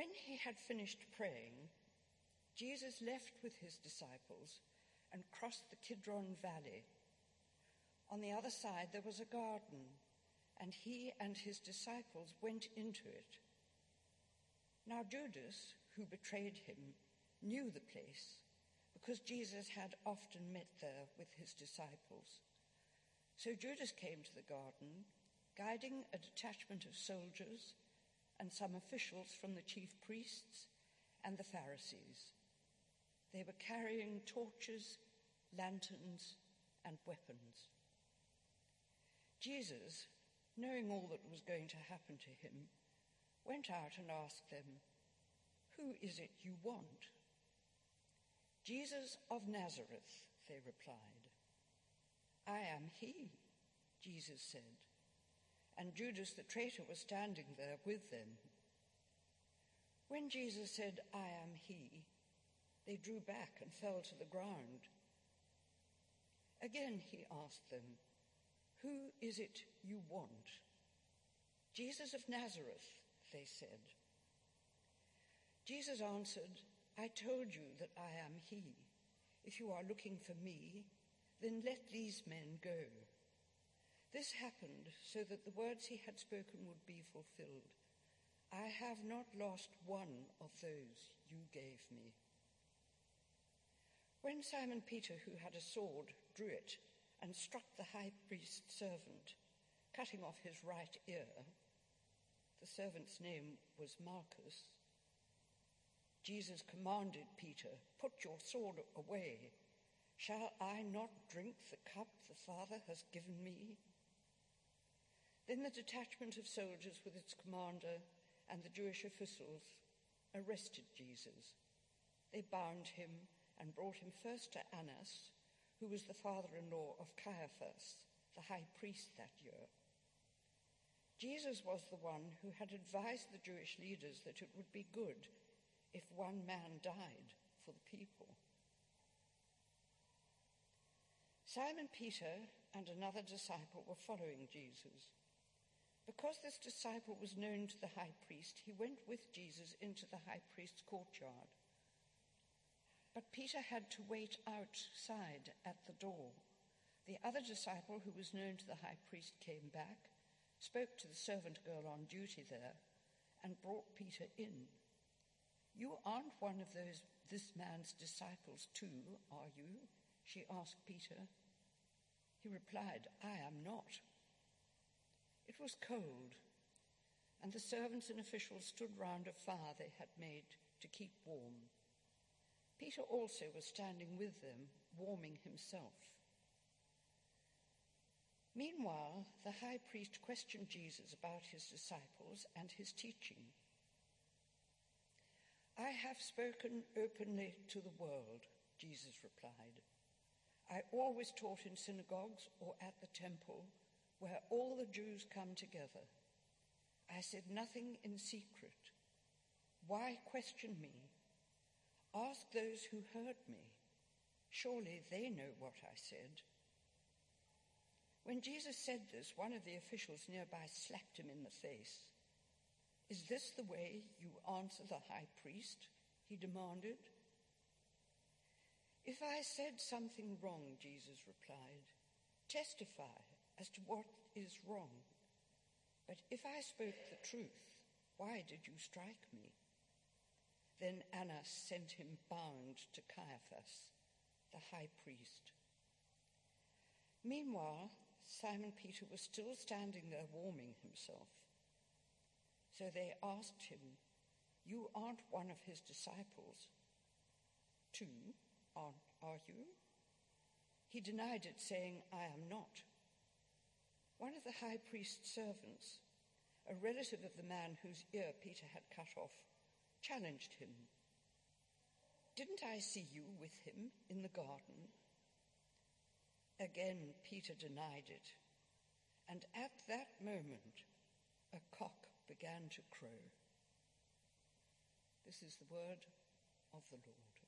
When he had finished praying, Jesus left with his disciples and crossed the Kidron Valley. On the other side there was a garden, and he and his disciples went into it. Now Judas, who betrayed him, knew the place because Jesus had often met there with his disciples. So Judas came to the garden, guiding a detachment of soldiers and some officials from the chief priests and the Pharisees. They were carrying torches, lanterns, and weapons. Jesus, knowing all that was going to happen to him, went out and asked them, Who is it you want? Jesus of Nazareth, they replied. I am he, Jesus said. And Judas the traitor was standing there with them. When Jesus said, I am he, they drew back and fell to the ground. Again he asked them, Who is it you want? Jesus of Nazareth, they said. Jesus answered, I told you that I am he. If you are looking for me, then let these men go. This happened so that the words he had spoken would be fulfilled. I have not lost one of those you gave me. When Simon Peter, who had a sword, drew it and struck the high priest's servant, cutting off his right ear, the servant's name was Malchus, Jesus commanded Peter, Put your sword away. Shall I not drink the cup the Father has given me? Then the detachment of soldiers with its commander and the Jewish officials arrested Jesus. They bound him and brought him first to Annas, who was the father-in-law of Caiaphas, the high priest that year. Jesus was the one who had advised the Jewish leaders that it would be good if one man died for the people. Simon Peter and another disciple were following Jesus. Because this disciple was known to the high priest, he went with Jesus into the high priest's courtyard. But Peter had to wait outside at the door. The other disciple, who was known to the high priest, came back, spoke to the servant girl on duty there, and brought Peter in. You aren't one of those this man's disciples too, are you? she asked Peter. He replied, I am not. It was cold, and the servants and officials stood round a fire they had made to keep warm. Peter also was standing with them, warming himself. Meanwhile, the high priest questioned Jesus about his disciples and his teaching. I have spoken openly to the world, Jesus replied. I always taught in synagogues or at the temple where all the Jews come together. I said nothing in secret. Why question me? Ask those who heard me. Surely they know what I said. When Jesus said this, one of the officials nearby slapped him in the face. Is this the way you answer the high priest? He demanded. If I said something wrong, Jesus replied, testify as to what is wrong. But if I spoke the truth, why did you strike me? Then Annas sent him bound to Caiaphas, the high priest. Meanwhile, Simon Peter was still standing there warming himself. So they asked him, You aren't one of his disciples. Too, aren't, are you? He denied it, saying, I am not. One of the high priest's servants, a relative of the man whose ear Peter had cut off, challenged him. Didn't I see you with him in the garden? Again, Peter denied it. And at that moment, a cock began to crow. This is the word of the Lord.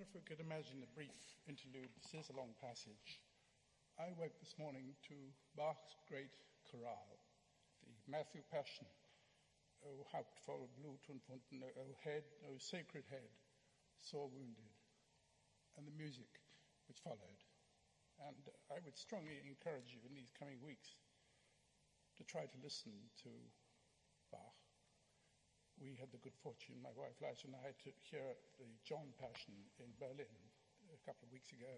Wonder if we could imagine a brief interlude. This is a long passage. I woke this morning to Bach's great chorale, the Matthew Passion. O Haupt voll Blut und Wunden, O head, O sacred head, sore wounded, and the music which followed. And I would strongly encourage you in these coming weeks to try to listen to Bach. We had the good fortune, my wife Liza and I, to hear the John Passion in Berlin a couple of weeks ago.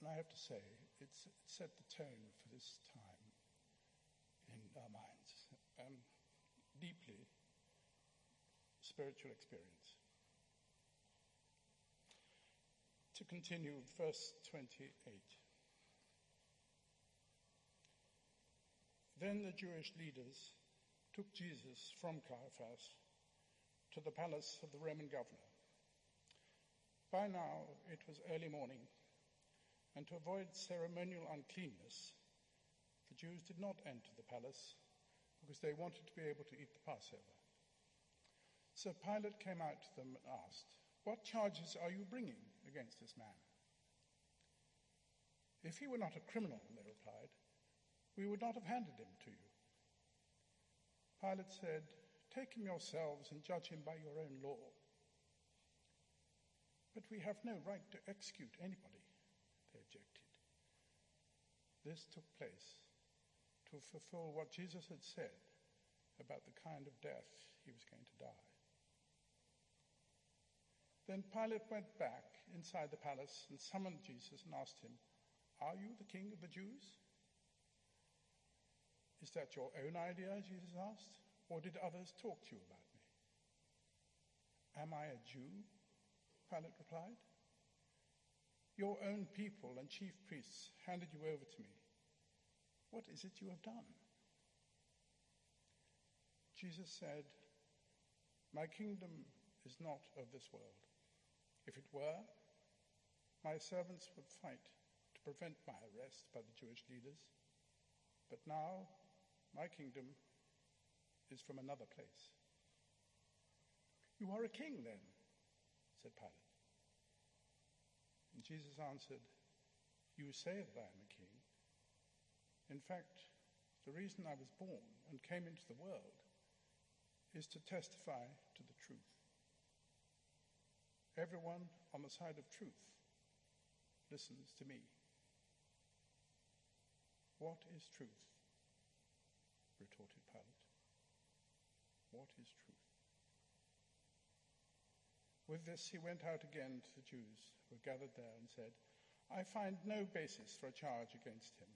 And I have to say, it's, it set the tone for this time in our minds. Um, deeply spiritual experience. To continue, verse 28. Then the Jewish leaders took Jesus from Caiaphas to the palace of the Roman governor. By now it was early morning, and to avoid ceremonial uncleanness, the Jews did not enter the palace because they wanted to be able to eat the Passover. So Pilate came out to them and asked, What charges are you bringing against this man? If he were not a criminal, they replied, we would not have handed him to you. Pilate said, Take him yourselves and judge him by your own law. But we have no right to execute anybody, they objected. This took place to fulfill what Jesus had said about the kind of death he was going to die. Then Pilate went back inside the palace and summoned Jesus and asked him, Are you the king of the Jews? Is that your own idea? Jesus asked. Or did others talk to you about me? Am I a Jew? Pilate replied. Your own people and chief priests handed you over to me. What is it you have done? Jesus said, My kingdom is not of this world. If it were, my servants would fight to prevent my arrest by the Jewish leaders. But now, my kingdom is from another place. You are a king, then, said Pilate. And Jesus answered, You say that I am a king. In fact, the reason I was born and came into the world is to testify to the truth. Everyone on the side of truth listens to me. What is truth? Retorted Pilate. What is truth? With this, he went out again to the Jews who were gathered there and said, I find no basis for a charge against him.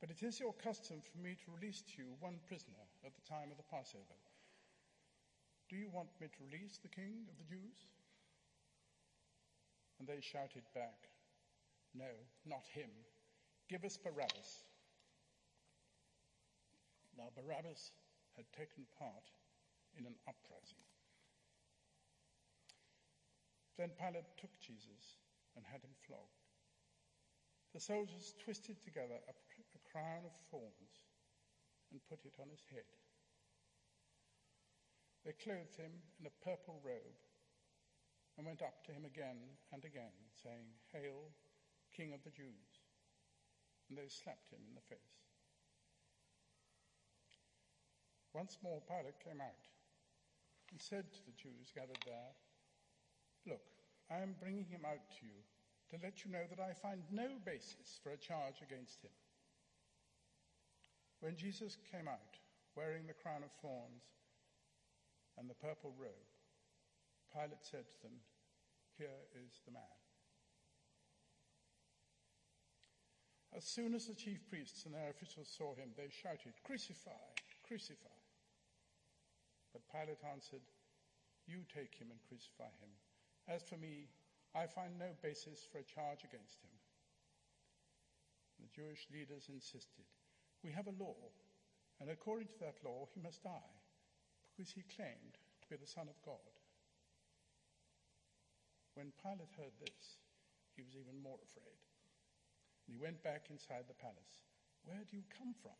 But it is your custom for me to release to you one prisoner at the time of the Passover. Do you want me to release the king of the Jews? And they shouted back, No, not him. Give us Barabbas. Now, Barabbas had taken part in an uprising. Then Pilate took Jesus and had him flogged. The soldiers twisted together a, a crown of thorns and put it on his head. They clothed him in a purple robe and went up to him again and again, saying, Hail, King of the Jews. And they slapped him in the face. Once more, Pilate came out and said to the Jews gathered there, Look, I am bringing him out to you to let you know that I find no basis for a charge against him. When Jesus came out, wearing the crown of thorns and the purple robe, Pilate said to them, Here is the man. As soon as the chief priests and their officials saw him, they shouted, Crucify, crucify. But Pilate answered, You take him and crucify him. As for me, I find no basis for a charge against him. The Jewish leaders insisted, We have a law, and according to that law, he must die, because he claimed to be the Son of God. When Pilate heard this, he was even more afraid. And he went back inside the palace. Where do you come from?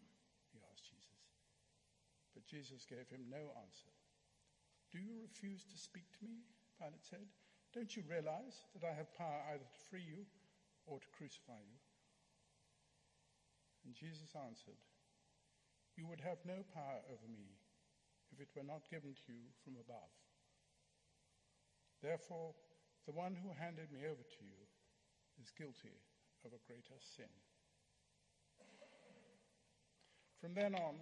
But Jesus gave him no answer. Do you refuse to speak to me? Pilate said. Don't you realize that I have power either to free you or to crucify you? And Jesus answered, You would have no power over me if it were not given to you from above. Therefore, the one who handed me over to you is guilty of a greater sin. From then on,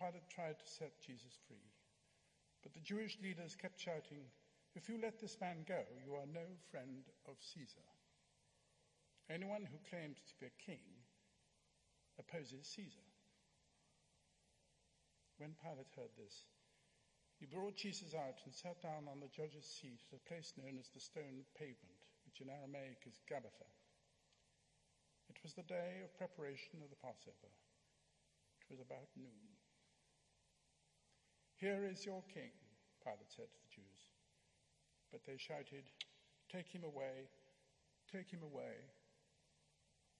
Pilate tried to set Jesus free. But the Jewish leaders kept shouting, If you let this man go, you are no friend of Caesar. Anyone who claims to be a king opposes Caesar. When Pilate heard this, he brought Jesus out and sat down on the judge's seat at a place known as the stone pavement, which in Aramaic is Gabbatha. It was the day of preparation of the Passover. It was about noon. Here is your king, Pilate said to the Jews. But they shouted, Take him away, take him away,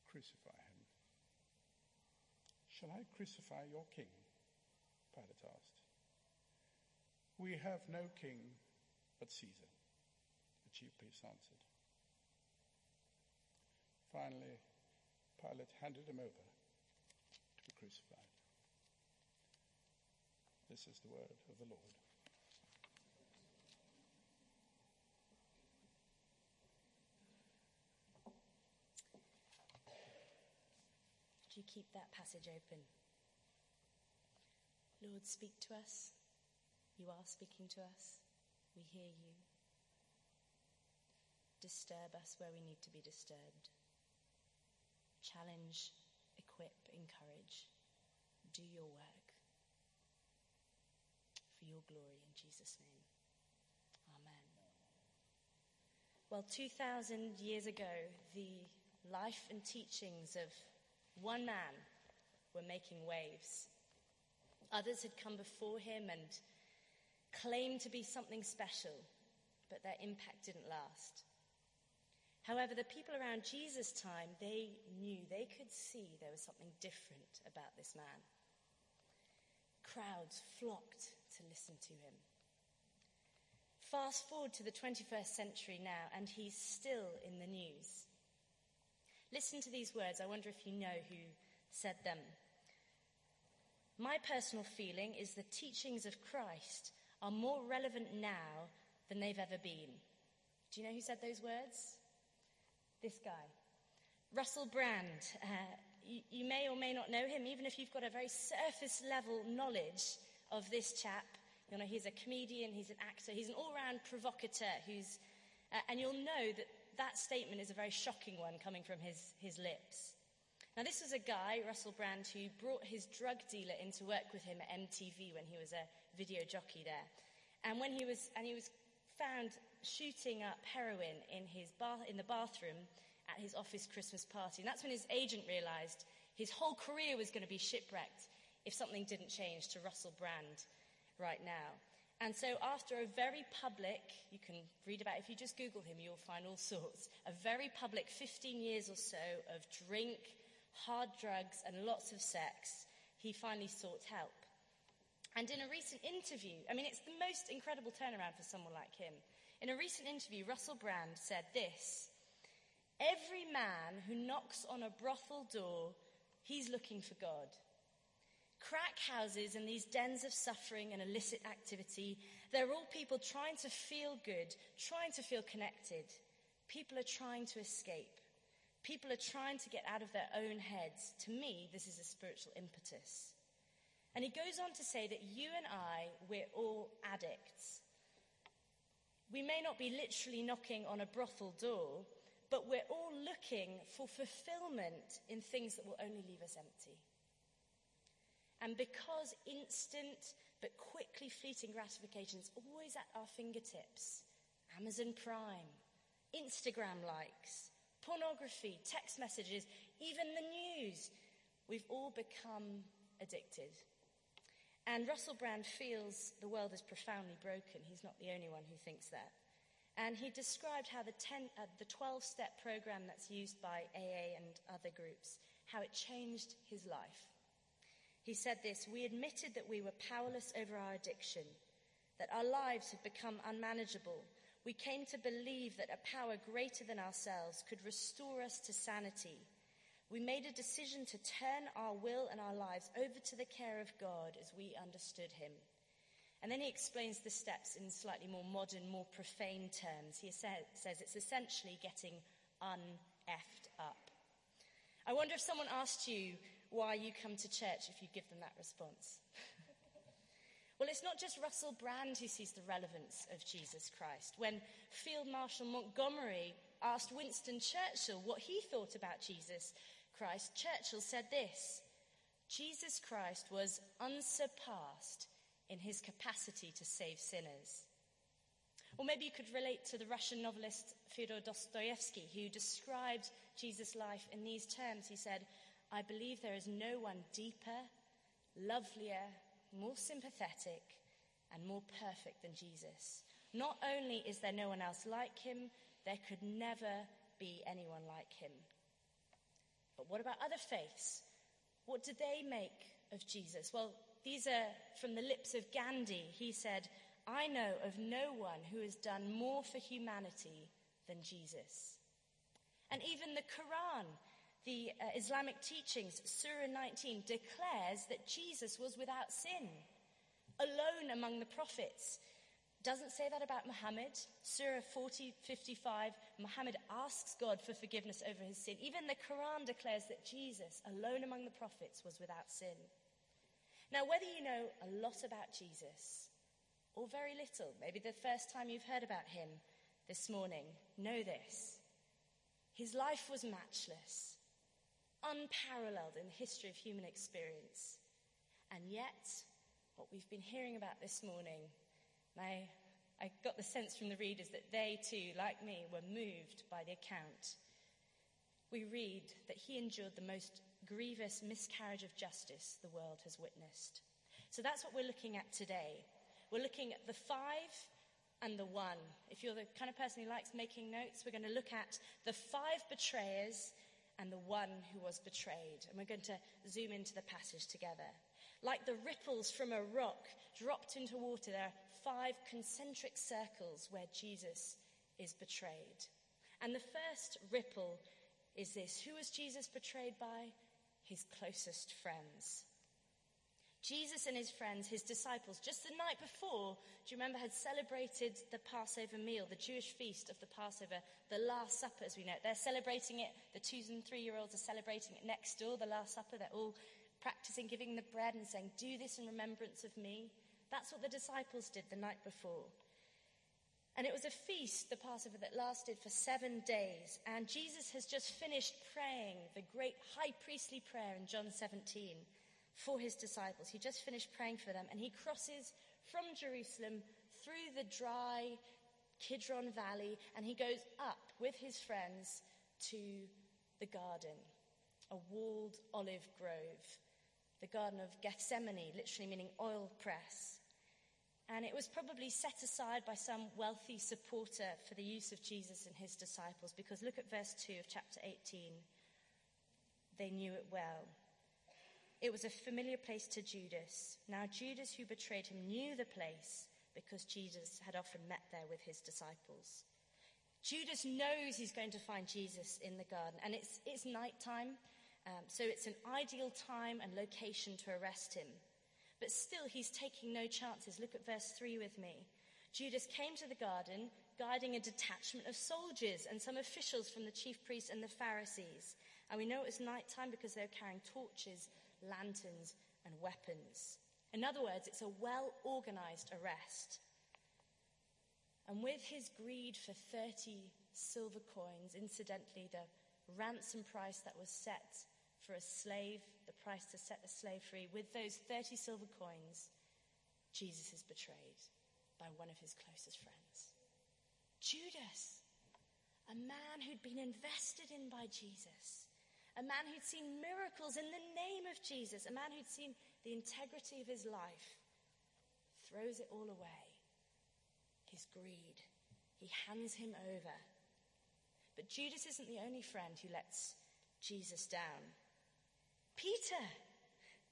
crucify him. Shall I crucify your king? Pilate asked. We have no king but Caesar, the chief priest answered. Finally, Pilate handed him over to be crucified. This is the word of the Lord. Do you keep that passage open? Lord, speak to us. You are speaking to us. We hear you. Disturb us where we need to be disturbed. Challenge, equip, encourage. Do your work. For your glory in Jesus' name. Amen. Well, 2,000 years ago, the life and teachings of one man were making waves. Others had come before him and claimed to be something special, but their impact didn't last. However, the people around Jesus' time, they knew, they could see there was something different about this man. Crowds flocked to listen to him. Fast forward to the 21st century now, and he's still in the news. Listen to these words. I wonder if you know who said them. My personal feeling is the teachings of Christ are more relevant now than they've ever been. Do you know who said those words? This guy. Russell Brand. Uh, you, you may or may not know him, even if you've got a very surface level knowledge of this chap. You know, he's a comedian, he's an actor, he's an all round provocateur who's, uh, and you'll know that that statement is a very shocking one coming from his, his lips. Now, this was a guy, Russell Brand, who brought his drug dealer into work with him at MTV when he was a video jockey there. And when he was, and he was found shooting up heroin in, his bath, in the bathroom at his office Christmas party. And that's when his agent realized his whole career was going to be shipwrecked if something didn't change to Russell Brand right now. And so, after a very public, you can read about, if you just Google him, you'll find all sorts, a very public 15 years or so of drink, hard drugs, and lots of sex, he finally sought help. And in a recent interview, I mean, it's the most incredible turnaround for someone like him. In a recent interview, Russell Brand said this Every man who knocks on a brothel door, he's looking for God. Crack houses and these dens of suffering and illicit activity, they're all people trying to feel good, trying to feel connected. People are trying to escape. People are trying to get out of their own heads. To me, this is a spiritual impetus. And he goes on to say that you and I, we're all addicts. We may not be literally knocking on a brothel door, but we're all looking for fulfillment in things that will only leave us empty. And because instant but quickly fleeting gratification is always at our fingertips Amazon Prime, Instagram likes, pornography, text messages, even the news we've all become addicted. And Russell Brand feels the world is profoundly broken. He's not the only one who thinks that. And he described how the, 10, uh, the 12 step program that's used by AA and other groups, how it changed his life. He said this We admitted that we were powerless over our addiction, that our lives had become unmanageable. We came to believe that a power greater than ourselves could restore us to sanity. We made a decision to turn our will and our lives over to the care of God as we understood Him. And then he explains the steps in slightly more modern, more profane terms. He says it's essentially getting un-effed up. I wonder if someone asked you why you come to church if you give them that response. well, it's not just Russell Brand who sees the relevance of Jesus Christ. When Field Marshal Montgomery asked Winston Churchill what he thought about Jesus Christ, Churchill said this Jesus Christ was unsurpassed in his capacity to save sinners. Or maybe you could relate to the Russian novelist Fyodor Dostoevsky, who described Jesus' life in these terms. He said, I believe there is no one deeper, lovelier, more sympathetic, and more perfect than Jesus. Not only is there no one else like him, there could never be anyone like him. But what about other faiths? What do they make of Jesus? Well, these are from the lips of Gandhi. He said, I know of no one who has done more for humanity than Jesus. And even the Quran, the uh, Islamic teachings, Surah 19, declares that Jesus was without sin, alone among the prophets. Doesn't say that about Muhammad. Surah 40, 55, Muhammad asks God for forgiveness over his sin. Even the Quran declares that Jesus, alone among the prophets, was without sin. Now, whether you know a lot about Jesus or very little, maybe the first time you've heard about him this morning, know this. His life was matchless, unparalleled in the history of human experience. And yet, what we've been hearing about this morning, I, I got the sense from the readers that they too, like me, were moved by the account. We read that he endured the most grievous miscarriage of justice the world has witnessed. So that's what we're looking at today. We're looking at the five and the one. If you're the kind of person who likes making notes, we're going to look at the five betrayers and the one who was betrayed. And we're going to zoom into the passage together. Like the ripples from a rock dropped into water, there are five concentric circles where Jesus is betrayed. And the first ripple is this Who was Jesus betrayed by? his closest friends. Jesus and his friends, his disciples, just the night before, do you remember, had celebrated the Passover meal, the Jewish feast of the Passover, the Last Supper as we know it. They're celebrating it, the two and three year olds are celebrating it next door, the Last Supper. They're all practicing giving the bread and saying, Do this in remembrance of me. That's what the disciples did the night before. And it was a feast, the Passover, that lasted for seven days. And Jesus has just finished praying the great high priestly prayer in John 17 for his disciples. He just finished praying for them. And he crosses from Jerusalem through the dry Kidron Valley and he goes up with his friends to the garden, a walled olive grove, the Garden of Gethsemane, literally meaning oil press. And it was probably set aside by some wealthy supporter for the use of Jesus and his disciples, because look at verse 2 of chapter 18. They knew it well. It was a familiar place to Judas. Now, Judas, who betrayed him, knew the place because Jesus had often met there with his disciples. Judas knows he's going to find Jesus in the garden, and it's, it's nighttime, um, so it's an ideal time and location to arrest him. But still, he's taking no chances. Look at verse 3 with me. Judas came to the garden, guiding a detachment of soldiers and some officials from the chief priests and the Pharisees. And we know it was nighttime because they were carrying torches, lanterns, and weapons. In other words, it's a well organized arrest. And with his greed for 30 silver coins, incidentally, the ransom price that was set for a slave, the price to set a slave free, with those 30 silver coins, Jesus is betrayed by one of his closest friends. Judas, a man who'd been invested in by Jesus, a man who'd seen miracles in the name of Jesus, a man who'd seen the integrity of his life, throws it all away. His greed. He hands him over. But Judas isn't the only friend who lets Jesus down. Peter,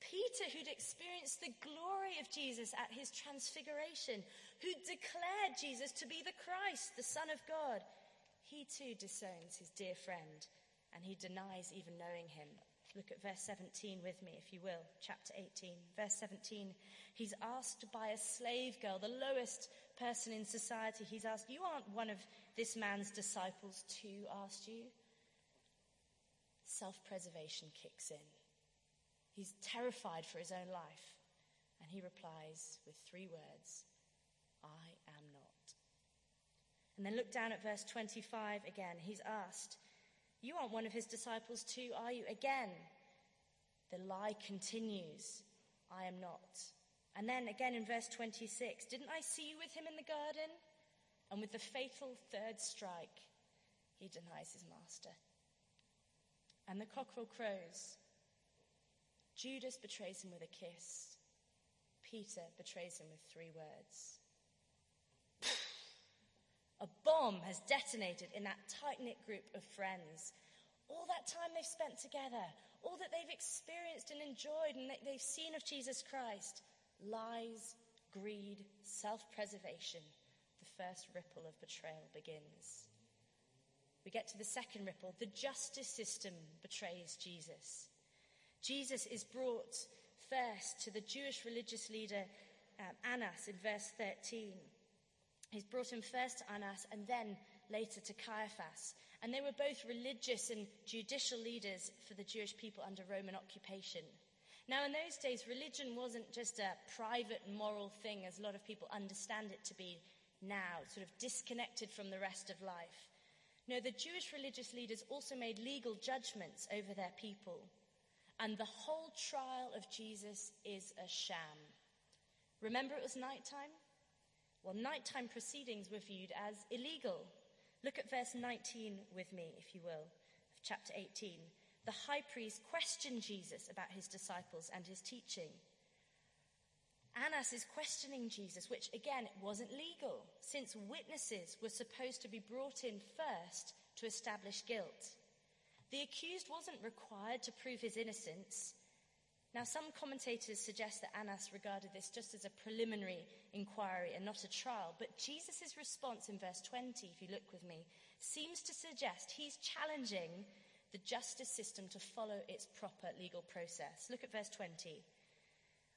Peter, who'd experienced the glory of Jesus at his transfiguration, who declared Jesus to be the Christ, the Son of God, he too disowns his dear friend and he denies even knowing him. Look at verse 17 with me, if you will, chapter 18. Verse 17, he's asked by a slave girl, the lowest person in society. He's asked, You aren't one of this man's disciples, too, asked you? Self preservation kicks in. He's terrified for his own life. And he replies with three words I am not. And then look down at verse 25 again. He's asked, You aren't one of his disciples too, are you? Again, the lie continues I am not. And then again in verse 26, Didn't I see you with him in the garden? And with the fatal third strike, he denies his master. And the cockerel crows. Judas betrays him with a kiss. Peter betrays him with three words. A bomb has detonated in that tight knit group of friends. All that time they've spent together, all that they've experienced and enjoyed and that they've seen of Jesus Christ lies, greed, self preservation. The first ripple of betrayal begins. We get to the second ripple. The justice system betrays Jesus. Jesus is brought first to the Jewish religious leader um, Annas in verse 13. He's brought him first to Annas and then later to Caiaphas. And they were both religious and judicial leaders for the Jewish people under Roman occupation. Now, in those days, religion wasn't just a private moral thing as a lot of people understand it to be now, sort of disconnected from the rest of life. No, the Jewish religious leaders also made legal judgments over their people. And the whole trial of Jesus is a sham. Remember, it was nighttime? Well, nighttime proceedings were viewed as illegal. Look at verse 19 with me, if you will, of chapter 18. The high priest questioned Jesus about his disciples and his teaching. Annas is questioning Jesus, which again wasn't legal, since witnesses were supposed to be brought in first to establish guilt. The accused wasn't required to prove his innocence, now, some commentators suggest that Annas regarded this just as a preliminary inquiry and not a trial, but Jesus' response in verse 20, if you look with me, seems to suggest he's challenging the justice system to follow its proper legal process. Look at verse 20.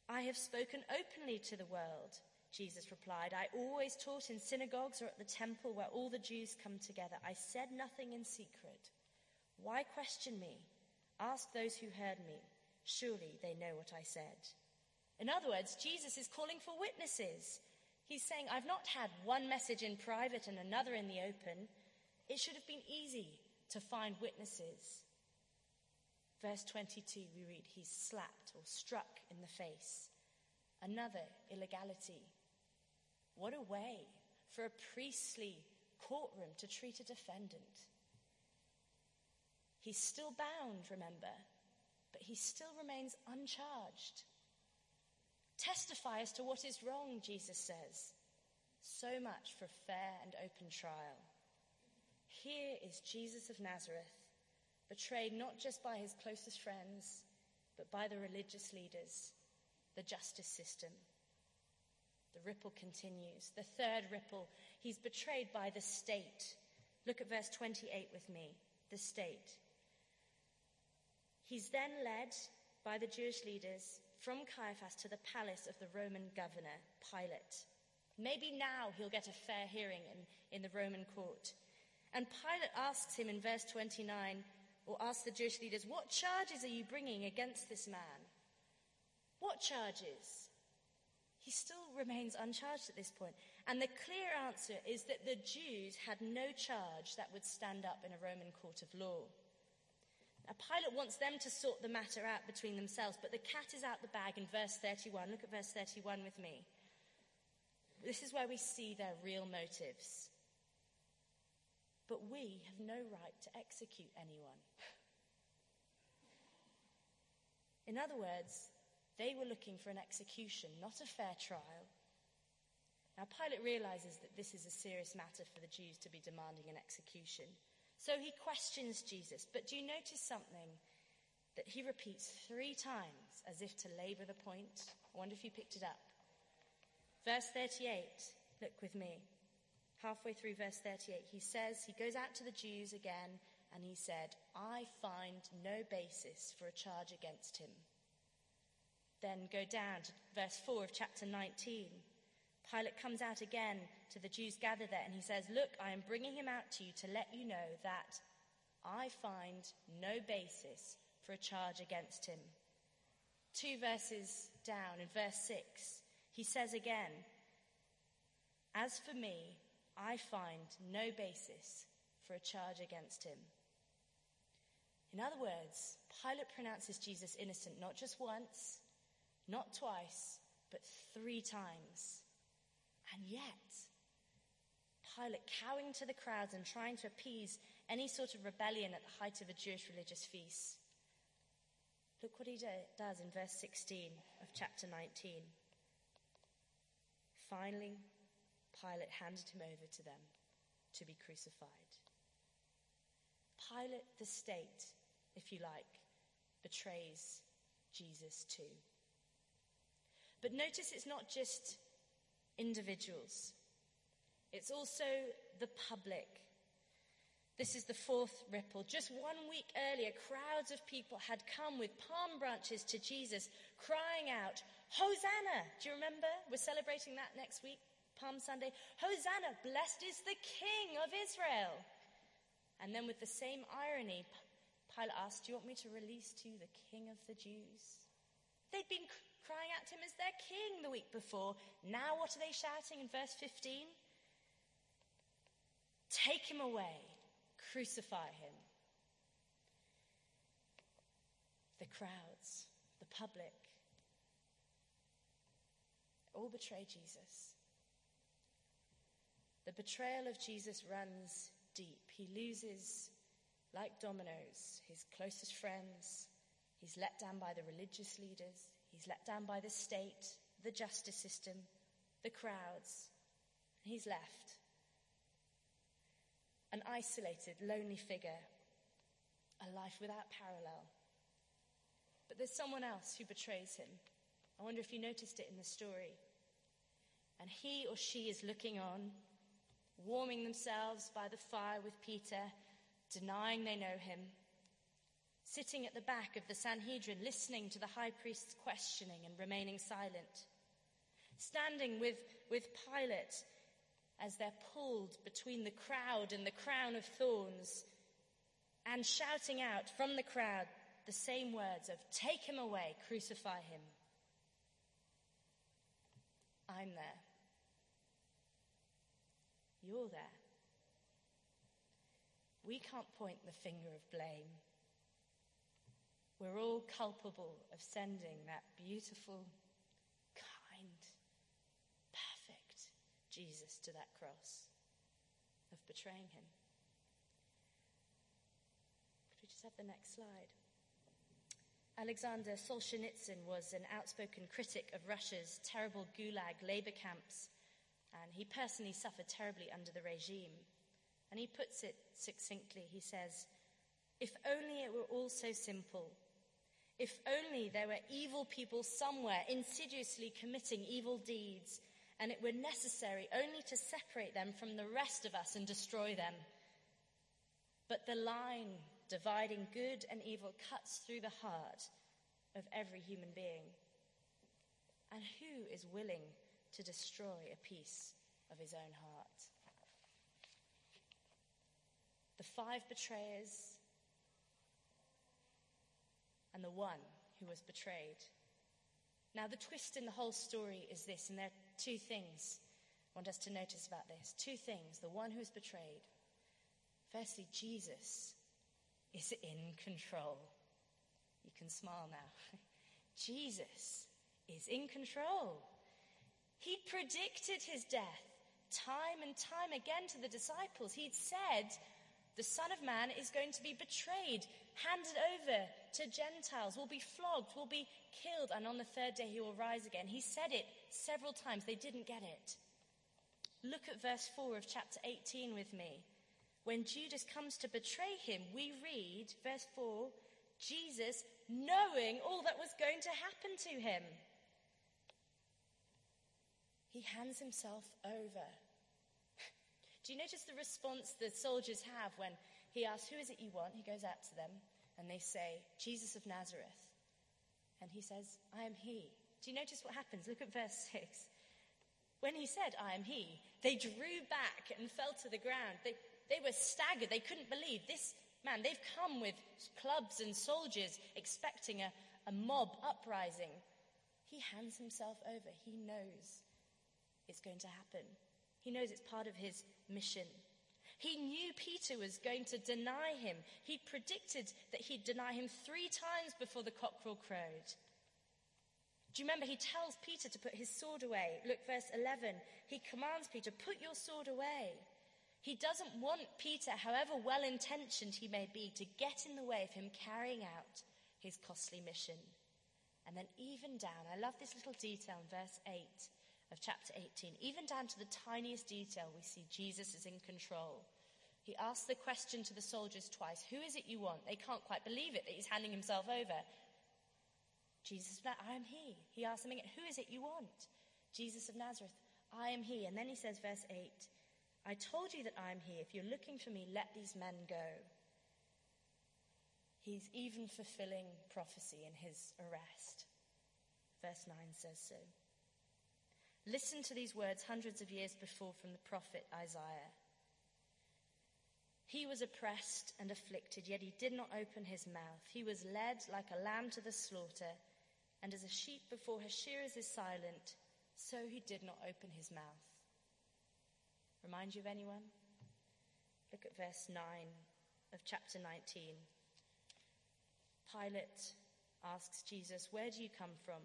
I have spoken openly to the world, Jesus replied. I always taught in synagogues or at the temple where all the Jews come together. I said nothing in secret. Why question me? Ask those who heard me. Surely they know what I said. In other words, Jesus is calling for witnesses. He's saying, I've not had one message in private and another in the open. It should have been easy to find witnesses. Verse 22, we read, He's slapped or struck in the face. Another illegality. What a way for a priestly courtroom to treat a defendant. He's still bound, remember, but he still remains uncharged. Testify as to what is wrong, Jesus says. So much for fair and open trial. Here is Jesus of Nazareth, betrayed not just by his closest friends, but by the religious leaders, the justice system. The ripple continues. The third ripple, he's betrayed by the state. Look at verse 28 with me. The state. He's then led by the Jewish leaders from Caiaphas to the palace of the Roman governor, Pilate. Maybe now he'll get a fair hearing in, in the Roman court. And Pilate asks him in verse 29, or asks the Jewish leaders, What charges are you bringing against this man? What charges? He still remains uncharged at this point. And the clear answer is that the Jews had no charge that would stand up in a Roman court of law. A Pilate wants them to sort the matter out between themselves, but the cat is out the bag in verse 31. Look at verse 31 with me. This is where we see their real motives. But we have no right to execute anyone. In other words, they were looking for an execution, not a fair trial. Now, Pilate realizes that this is a serious matter for the Jews to be demanding an execution. So he questions Jesus. But do you notice something? that he repeats three times as if to labor the point. I wonder if you picked it up. Verse 38, look with me. Halfway through verse 38, he says, he goes out to the Jews again and he said, I find no basis for a charge against him. Then go down to verse 4 of chapter 19. Pilate comes out again to the Jews gathered there and he says, Look, I am bringing him out to you to let you know that I find no basis for a charge against him. Two verses down in verse 6, he says again, As for me, I find no basis for a charge against him. In other words, Pilate pronounces Jesus innocent not just once, not twice, but three times. And yet, Pilate, cowing to the crowds and trying to appease any sort of rebellion at the height of a Jewish religious feast, look what he do- does in verse 16 of chapter 19. Finally, Pilate handed him over to them to be crucified. Pilate, the state, if you like, betrays Jesus too. But notice it's not just individuals, it's also the public. This is the fourth ripple. Just one week earlier, crowds of people had come with palm branches to Jesus, crying out, Hosanna! Do you remember? We're celebrating that next week, Palm Sunday. Hosanna! Blessed is the King of Israel. And then, with the same irony, Pilate asked, Do you want me to release to you the King of the Jews? They'd been crying out to him as their king the week before. Now, what are they shouting in verse 15? Take him away, crucify him. The crowds, the public, all betray Jesus. The betrayal of Jesus runs deep. He loses, like dominoes, his closest friends. He's let down by the religious leaders. He's let down by the state, the justice system, the crowds. He's left. An isolated, lonely figure. A life without parallel. But there's someone else who betrays him. I wonder if you noticed it in the story. And he or she is looking on, warming themselves by the fire with Peter, denying they know him, sitting at the back of the Sanhedrin, listening to the high priest's questioning and remaining silent, standing with, with Pilate as they're pulled between the crowd and the crown of thorns, and shouting out from the crowd the same words of, Take him away, crucify him. I'm there. You're there. We can't point the finger of blame. We're all culpable of sending that beautiful, kind, perfect Jesus to that cross, of betraying him. Could we just have the next slide? Alexander Solzhenitsyn was an outspoken critic of Russia's terrible gulag labor camps, and he personally suffered terribly under the regime. And he puts it succinctly. He says, If only it were all so simple. If only there were evil people somewhere insidiously committing evil deeds, and it were necessary only to separate them from the rest of us and destroy them. But the line dividing good and evil cuts through the heart of every human being. And who is willing to destroy a piece of his own heart? The five betrayers and the one who was betrayed. Now, the twist in the whole story is this, and there are two things I want us to notice about this. Two things. The one who was betrayed. Firstly, Jesus is in control. You can smile now. Jesus is in control. He predicted his death time and time again to the disciples. He'd said, The Son of Man is going to be betrayed, handed over to Gentiles, will be flogged, will be killed, and on the third day he will rise again. He said it several times. They didn't get it. Look at verse 4 of chapter 18 with me. When Judas comes to betray him, we read, verse 4, Jesus, knowing all that was going to happen to him. He hands himself over. Do you notice the response the soldiers have when he asks, Who is it you want? He goes out to them and they say, Jesus of Nazareth. And he says, I am he. Do you notice what happens? Look at verse 6. When he said, I am he, they drew back and fell to the ground. They, they were staggered. They couldn't believe this man. They've come with clubs and soldiers expecting a, a mob uprising. He hands himself over. He knows it's going to happen. He knows it's part of his mission. He knew Peter was going to deny him. He predicted that he'd deny him three times before the cockerel crowed. Do you remember he tells Peter to put his sword away? Look, verse 11. He commands Peter, put your sword away. He doesn't want Peter, however well intentioned he may be, to get in the way of him carrying out his costly mission. And then, even down, I love this little detail in verse 8 of chapter 18, even down to the tiniest detail, we see Jesus is in control. He asks the question to the soldiers twice Who is it you want? They can't quite believe it that he's handing himself over. Jesus, I am he. He asks them again, Who is it you want? Jesus of Nazareth, I am he. And then he says, verse 8, I told you that I am he. If you're looking for me, let these men go. He's even fulfilling prophecy in his arrest. Verse 9 says so. Listen to these words hundreds of years before from the prophet Isaiah. He was oppressed and afflicted, yet he did not open his mouth. He was led like a lamb to the slaughter, and as a sheep before her shearers is silent, so he did not open his mouth. Remind you of anyone? Look at verse 9 of chapter 19. Pilate asks Jesus, Where do you come from?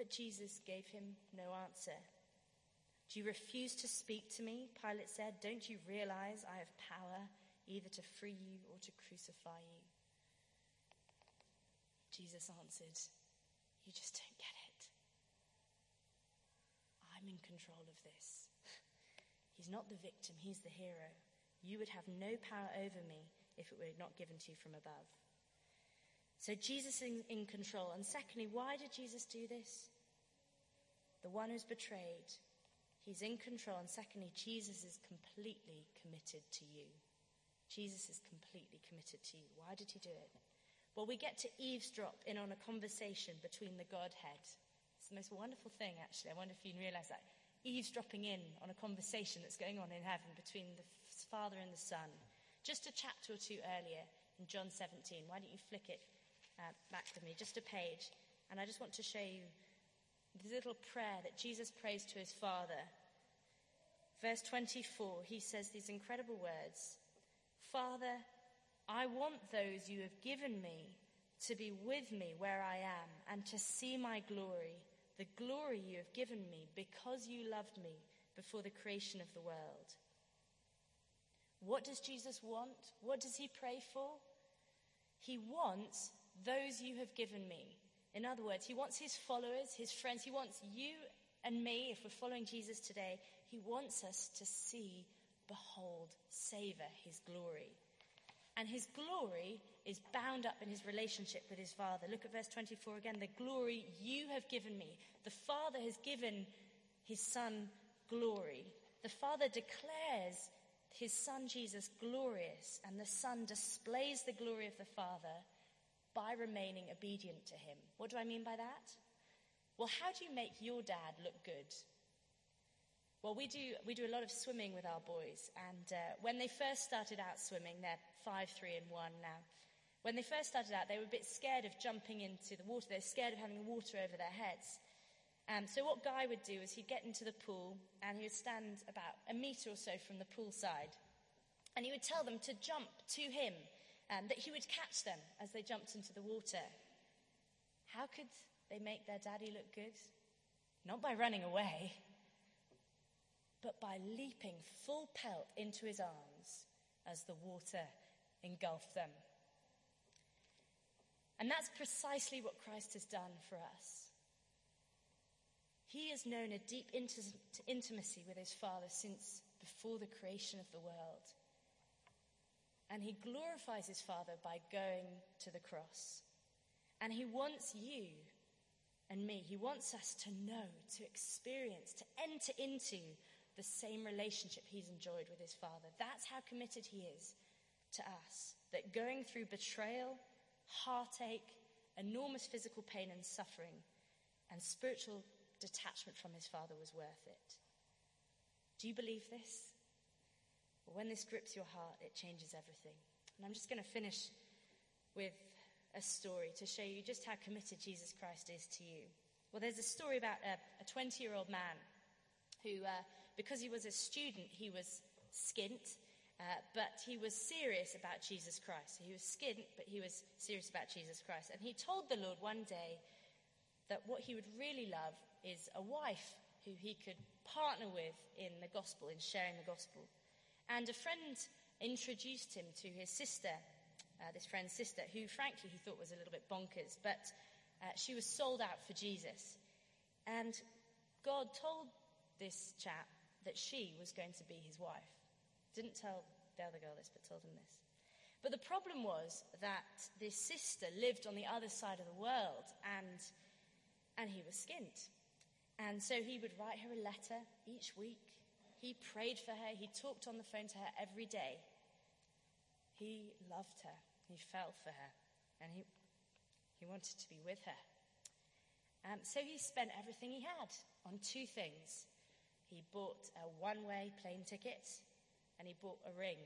But Jesus gave him no answer. Do you refuse to speak to me? Pilate said. Don't you realize I have power either to free you or to crucify you? Jesus answered, You just don't get it. I'm in control of this. He's not the victim, he's the hero. You would have no power over me if it were not given to you from above. So Jesus is in control. And secondly, why did Jesus do this? The one who's betrayed, he's in control. And secondly, Jesus is completely committed to you. Jesus is completely committed to you. Why did he do it? Well, we get to eavesdrop in on a conversation between the Godhead. It's the most wonderful thing, actually. I wonder if you realize that. Eavesdropping in on a conversation that's going on in heaven between the Father and the Son. Just a chapter or two earlier in John 17. Why don't you flick it uh, back with me, just a page. And I just want to show you this little prayer that Jesus prays to his Father. Verse 24, he says these incredible words Father, I want those you have given me to be with me where I am and to see my glory, the glory you have given me because you loved me before the creation of the world. What does Jesus want? What does he pray for? He wants those you have given me. In other words, he wants his followers, his friends, he wants you and me, if we're following Jesus today, he wants us to see, behold, savor his glory. And his glory is bound up in his relationship with his Father. Look at verse 24 again. The glory you have given me. The Father has given his Son glory. The Father declares his Son Jesus glorious, and the Son displays the glory of the Father by remaining obedient to him. What do I mean by that? Well, how do you make your dad look good? Well, we do, we do a lot of swimming with our boys, and uh, when they first started out swimming, they're five, three, and one now. When they first started out, they were a bit scared of jumping into the water. They're scared of having water over their heads. Um, so what Guy would do is he'd get into the pool and he would stand about a metre or so from the pool side. And he would tell them to jump to him um, that he would catch them as they jumped into the water. How could they make their daddy look good? Not by running away, but by leaping full pelt into his arms as the water engulfed them. And that's precisely what Christ has done for us. He has known a deep intimacy with his Father since before the creation of the world. And he glorifies his Father by going to the cross. And he wants you and me, he wants us to know, to experience, to enter into the same relationship he's enjoyed with his Father. That's how committed he is to us. That going through betrayal, heartache, enormous physical pain and suffering, and spiritual detachment from his Father was worth it. Do you believe this? When this grips your heart, it changes everything. And I'm just going to finish with a story to show you just how committed Jesus Christ is to you. Well, there's a story about a 20 year old man who, uh, because he was a student, he was skint, uh, but he was serious about Jesus Christ. He was skint, but he was serious about Jesus Christ. And he told the Lord one day that what he would really love is a wife who he could partner with in the gospel, in sharing the gospel. And a friend introduced him to his sister, uh, this friend's sister, who frankly he thought was a little bit bonkers, but uh, she was sold out for Jesus. And God told this chap that she was going to be his wife. Didn't tell the other girl this, but told him this. But the problem was that this sister lived on the other side of the world and, and he was skint. And so he would write her a letter each week. He prayed for her. He talked on the phone to her every day. He loved her. He felt for her, and he, he wanted to be with her. Um, so he spent everything he had on two things. He bought a one way plane ticket and he bought a ring.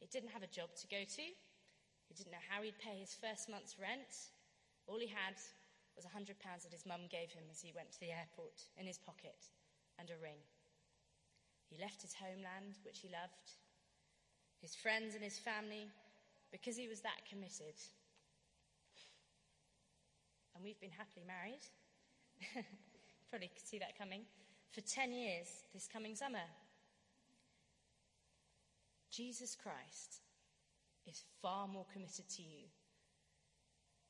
He didn't have a job to go to. He didn't know how he'd pay his first month's rent. All he had was a hundred pounds that his mum gave him as he went to the airport in his pocket and a ring. He left his homeland, which he loved, his friends and his family, because he was that committed. And we've been happily married. Probably could see that coming. For 10 years this coming summer. Jesus Christ is far more committed to you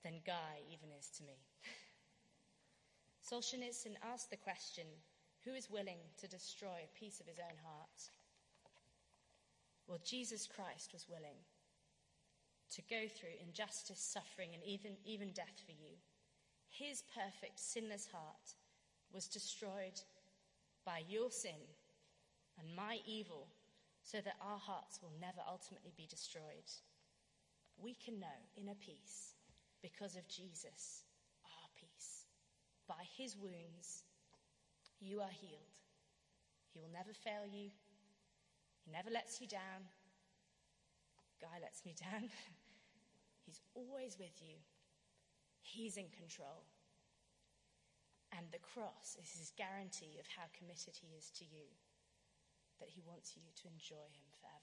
than Guy even is to me. Solzhenitsyn asked the question who is willing to destroy a piece of his own heart? Well, Jesus Christ was willing to go through injustice, suffering, and even, even death for you. His perfect, sinless heart was destroyed by your sin and my evil so that our hearts will never ultimately be destroyed. We can know inner peace because of Jesus, our peace. By his wounds, you are healed. He will never fail you. He never lets you down. Guy lets me down. He's always with you. He's in control. And the cross is his guarantee of how committed he is to you, that he wants you to enjoy him forever.